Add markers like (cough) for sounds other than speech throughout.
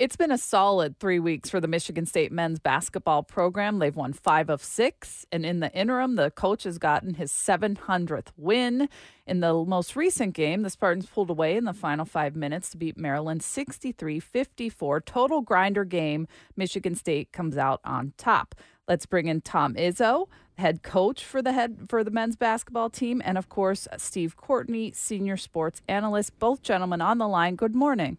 It's been a solid three weeks for the Michigan State men's basketball program. They've won five of six. And in the interim, the coach has gotten his 700th win. In the most recent game, the Spartans pulled away in the final five minutes to beat Maryland 63 54. Total grinder game. Michigan State comes out on top. Let's bring in Tom Izzo, head coach for the head for the men's basketball team, and of course Steve Courtney, senior sports analyst. Both gentlemen on the line. Good morning.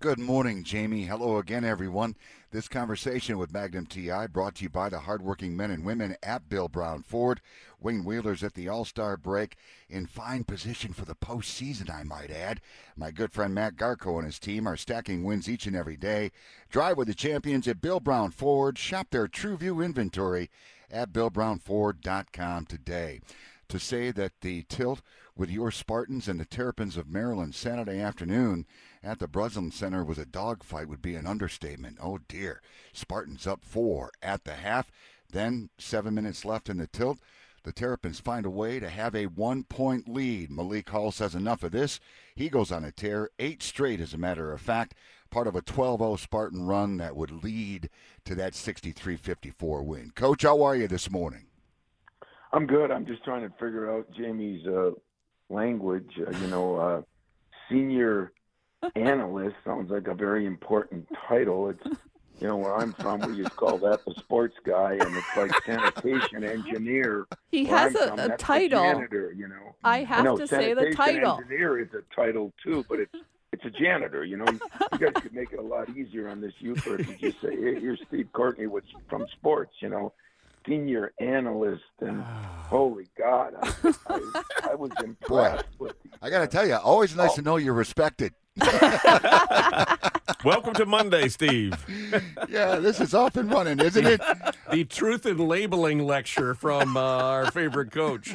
Good morning, Jamie. Hello again, everyone. This conversation with Magnum TI brought to you by the hardworking men and women at Bill Brown Ford. Wayne Wheeler's at the All Star break in fine position for the postseason, I might add. My good friend Matt Garco and his team are stacking wins each and every day. Drive with the champions at Bill Brown Ford. Shop their TrueView inventory at BillBrownFord.com today. To say that the tilt with your Spartans and the Terrapins of Maryland Saturday afternoon at the Breslin Center was a dogfight would be an understatement. Oh dear. Spartans up four at the half. Then seven minutes left in the tilt. The Terrapins find a way to have a one point lead. Malik Hall says enough of this. He goes on a tear, eight straight, as a matter of fact, part of a 12 0 Spartan run that would lead to that 63 54 win. Coach, how are you this morning? I'm good. I'm just trying to figure out Jamie's uh, language. Uh, you know, uh, senior analyst sounds like a very important title. It's you know where I'm from, we just call that the sports guy, and it's like sanitation engineer. (laughs) He has a, from, a title. janitor, you know. I have know, to say the title. Engineer is a title too, but it's it's a janitor. You know, you guys could make it a lot easier on this youth if you just say, hey, "Here's Steve Courtney with from sports." You know, senior analyst, and (sighs) holy God, I, I, I was (laughs) impressed with. I got to tell you, always nice oh. to know you're respected. (laughs) (laughs) Welcome to Monday, Steve. yeah, this is off and running, isn't it? the truth in labeling lecture from uh, our favorite coach.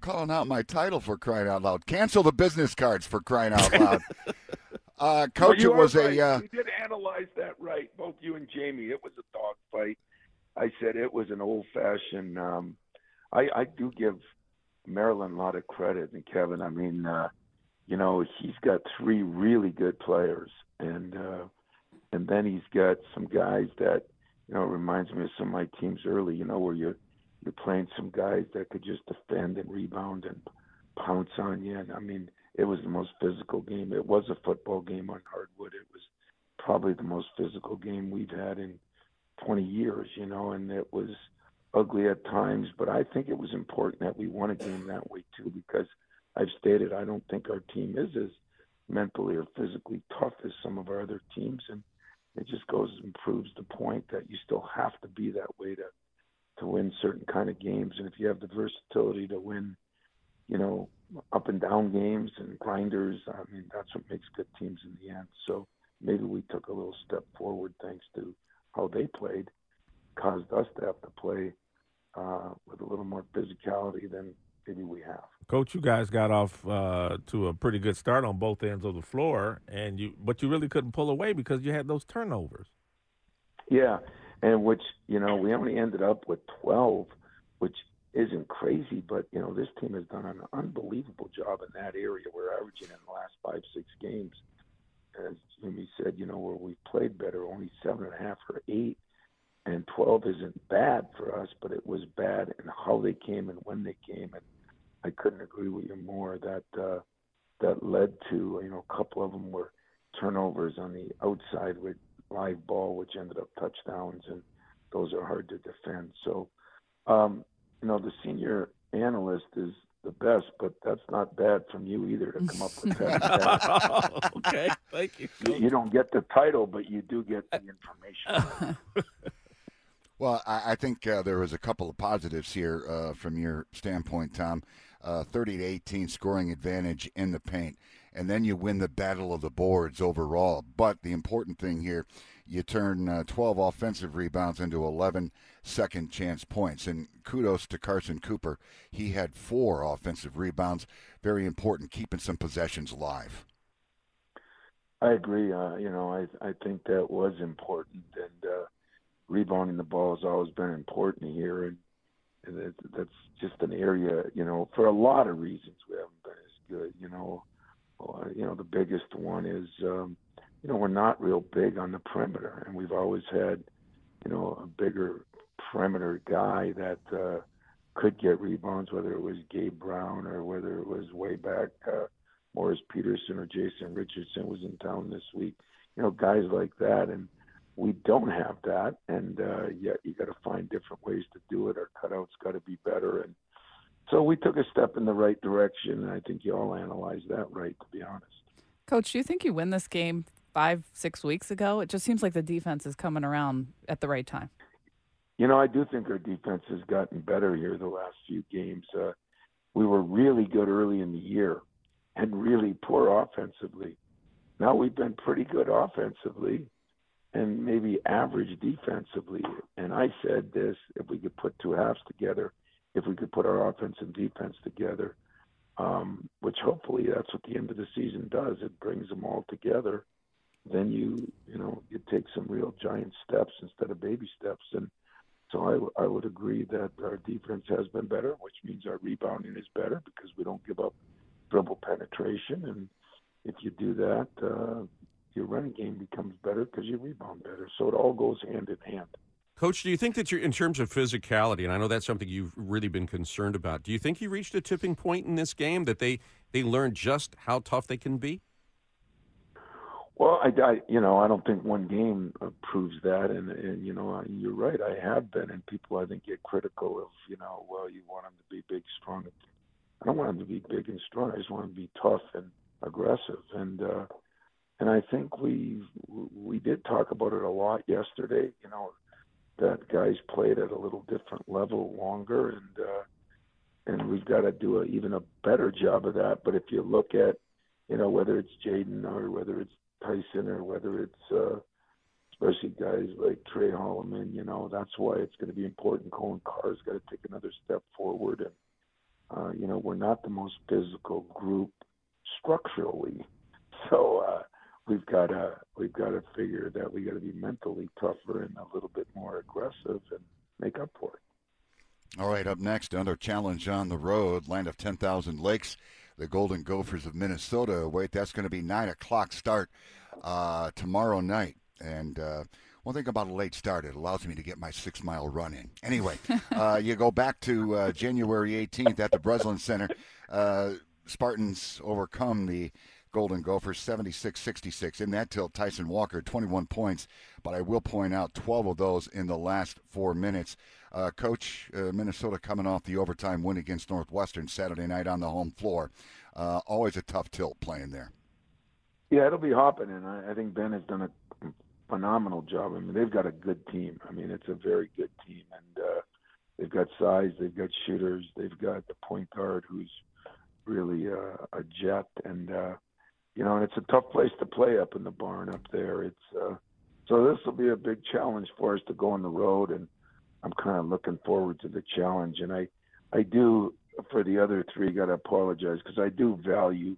Calling out my title for crying out loud. Cancel the business cards for crying out loud. Uh, coach, well, it was right. a. Uh, you did analyze that right, both you and Jamie. It was a dog said it was an old fashioned. Um, I, I do give Maryland a lot of credit, and Kevin. I mean, uh, you know, he's got three really good players, and uh, and then he's got some guys that, you know, reminds me of some of my teams early. You know, where you're you're playing some guys that could just defend and rebound and pounce on you. And I mean, it was the most physical game. It was a football game on hardwood. It was probably the most physical game we've had in 20 years. You know, and it was ugly at times, but I think it was important that we won a game that way too because I've stated I don't think our team is as mentally or physically tough as some of our other teams, and it just goes and proves the point that you still have to be that way to to win certain kind of games. And if you have the versatility to win, you know, up and down games and grinders, I mean, that's what makes good teams in the end. So maybe we took a little step forward thanks to how they played, caused us to have to play uh, with a little more physicality than maybe we have. Coach, you guys got off uh, to a pretty good start on both ends of the floor, and you but you really couldn't pull away because you had those turnovers. Yeah, and which you know we only ended up with twelve, which isn't crazy, but you know this team has done an unbelievable job in that area. We're averaging in the last five six games, as Jimmy said, you know where we played better, only seven and a half or eight, and twelve isn't bad for us, but it was bad in how they came and when they came and I couldn't agree with you more. That uh, that led to you know a couple of them were turnovers on the outside with live ball, which ended up touchdowns, and those are hard to defend. So, um, you know, the senior analyst is the best, but that's not bad from you either to come up with that. (laughs) okay, thank you. You don't get the title, but you do get the information. (laughs) well, I, I think uh, there was a couple of positives here uh, from your standpoint, Tom uh, 30 to 18 scoring advantage in the paint, and then you win the battle of the boards overall. But the important thing here, you turn uh, 12 offensive rebounds into 11 second chance points. And kudos to Carson Cooper. He had four offensive rebounds. Very important, keeping some possessions alive. I agree. Uh, you know, I I think that was important, and uh, rebounding the ball has always been important here. And and that's just an area, you know, for a lot of reasons we haven't been as good. You know, you know the biggest one is um, you know, we're not real big on the perimeter, and we've always had, you know, a bigger perimeter guy that uh, could get rebounds, whether it was Gabe Brown or whether it was way back uh, Morris Peterson or Jason Richardson was in town this week. You know, guys like that, and we don't have that, and uh, yet you got to find different ways to do it. Our cutouts got to be better, and so we took a step in the right direction. And I think you all analyzed that right, to be honest. Coach, do you think you win this game five, six weeks ago? It just seems like the defense is coming around at the right time. You know, I do think our defense has gotten better here the last few games. Uh, we were really good early in the year and really poor offensively. Now we've been pretty good offensively and maybe average defensively. And I said this if we could put two halves together, if we could put our offense and defense together, um, which hopefully that's what the end of the season does. It brings them all together. Then you, you know, you take some real giant steps instead of baby steps. And so I, I would agree that our defense has been better, which means our rebounding is better because we don't give up dribble penetration. And if you do that, uh, your running game becomes better because you rebound better. So it all goes hand in hand. Coach, do you think that you're in terms of physicality, and I know that's something you've really been concerned about. Do you think you reached a tipping point in this game that they they learned just how tough they can be? Well, I, I, you know, I don't think one game proves that, and, and you know, you're right. I have been, and people I think get critical of, you know, well, you want them to be big, strong. I don't want them to be big and strong. I just want them to be tough and aggressive, and uh, and I think we we did talk about it a lot yesterday. You know, that guys played at a little different level longer, and uh, and we've got to do a, even a better job of that. But if you look at, you know, whether it's Jaden or whether it's Tyson or whether it's uh, especially guys like Tre Holloman, you know, that's why it's going to be important. Coen Carr's got to take another step forward, and uh, you know, we're not the most physical group structurally, (laughs) so uh, we've got to we've got to figure that we got to be mentally tougher and a little bit more aggressive and make up for it. All right, up next, another challenge on the road, land of 10,000 lakes the Golden Gophers of Minnesota. Wait, that's going to be 9 o'clock start uh, tomorrow night. And uh, one thing about a late start, it allows me to get my six mile run in. Anyway, (laughs) uh, you go back to uh, January 18th at the Breslin Center. Uh, Spartans overcome the Golden Gophers 76 66. In that tilt, Tyson Walker, 21 points, but I will point out 12 of those in the last four minutes. Uh, Coach, uh, Minnesota coming off the overtime win against Northwestern Saturday night on the home floor. Uh, always a tough tilt playing there. Yeah, it'll be hopping, and I, I think Ben has done a phenomenal job. I mean, they've got a good team. I mean, it's a very good team, and uh, they've got size, they've got shooters, they've got the point guard who's really uh, a jet, and uh, you know, and it's a tough place to play up in the barn up there. It's uh, so this will be a big challenge for us to go on the road and I'm kind of looking forward to the challenge. And I, I do for the other three got to apologize because I do value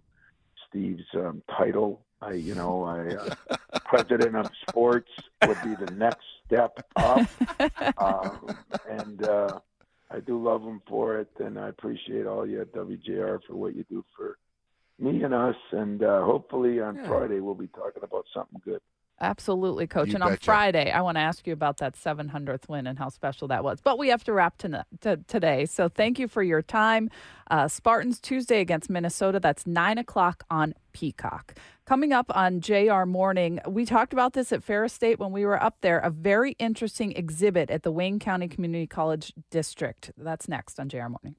Steve's um, title. I, you know, I uh, (laughs) president of sports would be the next step up, um, and uh, I do love him for it, and I appreciate all you at WJR for what you do for me and us, and uh, hopefully on yeah. Friday we'll be talking about something good. Absolutely, coach. You and betcha. on Friday, I want to ask you about that 700th win and how special that was. But we have to wrap to, to, today. So thank you for your time. Uh, Spartans Tuesday against Minnesota. That's 9 o'clock on Peacock. Coming up on JR Morning, we talked about this at Ferris State when we were up there. A very interesting exhibit at the Wayne County Community College District. That's next on JR Morning.